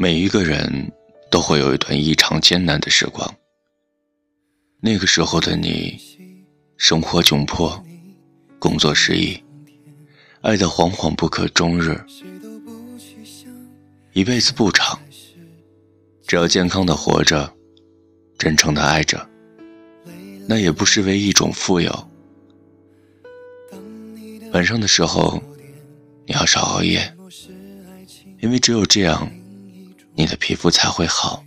每一个人都会有一段异常艰难的时光。那个时候的你，生活窘迫，工作失意，爱得惶惶不可终日。一辈子不长，只要健康的活着，真诚的爱着，那也不失为一种富有。晚上的时候，你要少熬夜，因为只有这样。你的皮肤才会好。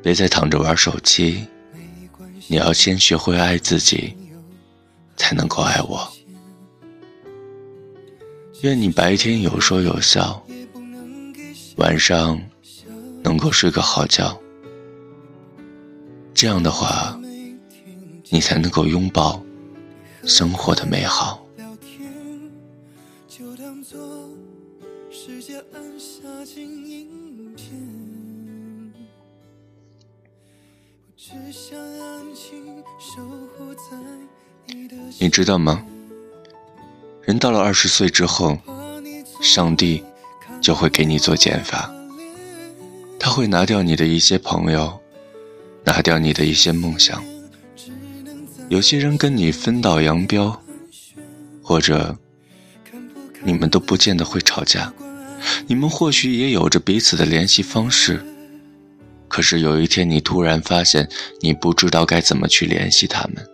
别再躺着玩手机，你要先学会爱自己，才能够爱我。愿你白天有说有笑，晚上能够睡个好觉。这样的话，你才能够拥抱生活的美好。你知道吗？人到了二十岁之后，上帝就会给你做减法，他会拿掉你的一些朋友，拿掉你的一些梦想。有些人跟你分道扬镳，或者你们都不见得会吵架，你们或许也有着彼此的联系方式。可是有一天，你突然发现，你不知道该怎么去联系他们。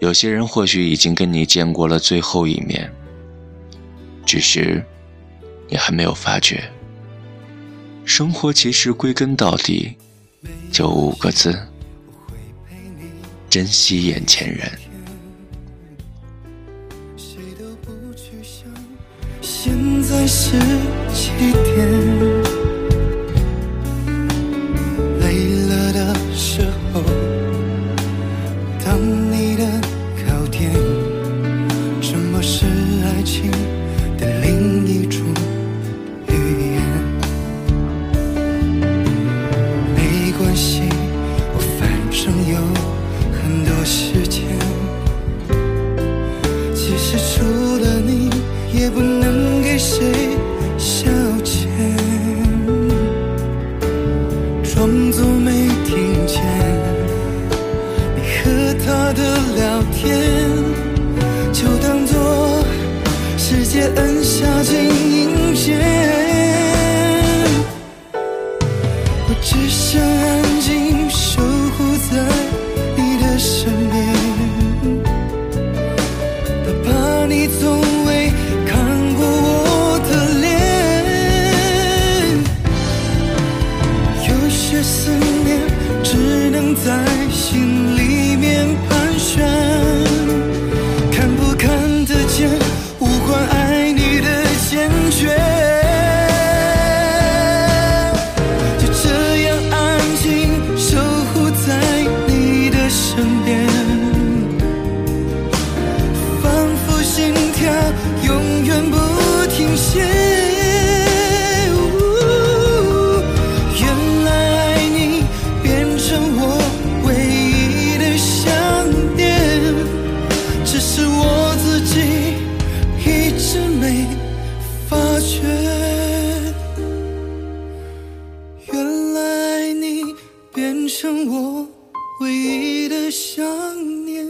有些人或许已经跟你见过了最后一面，只是你还没有发觉。生活其实归根到底，就五个字：珍惜眼前人。都不去想现在是几点累了的时候当你的靠垫什么是爱情的另一种语言？没关系我反正有他的聊天，就当作世界按下静音键，我只想安静守护在你的身边，哪怕你从未看过我的脸。有些思念只能在心里面盘旋，却原来爱你变成我唯一的想念。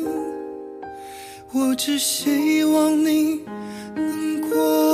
我只希望你能过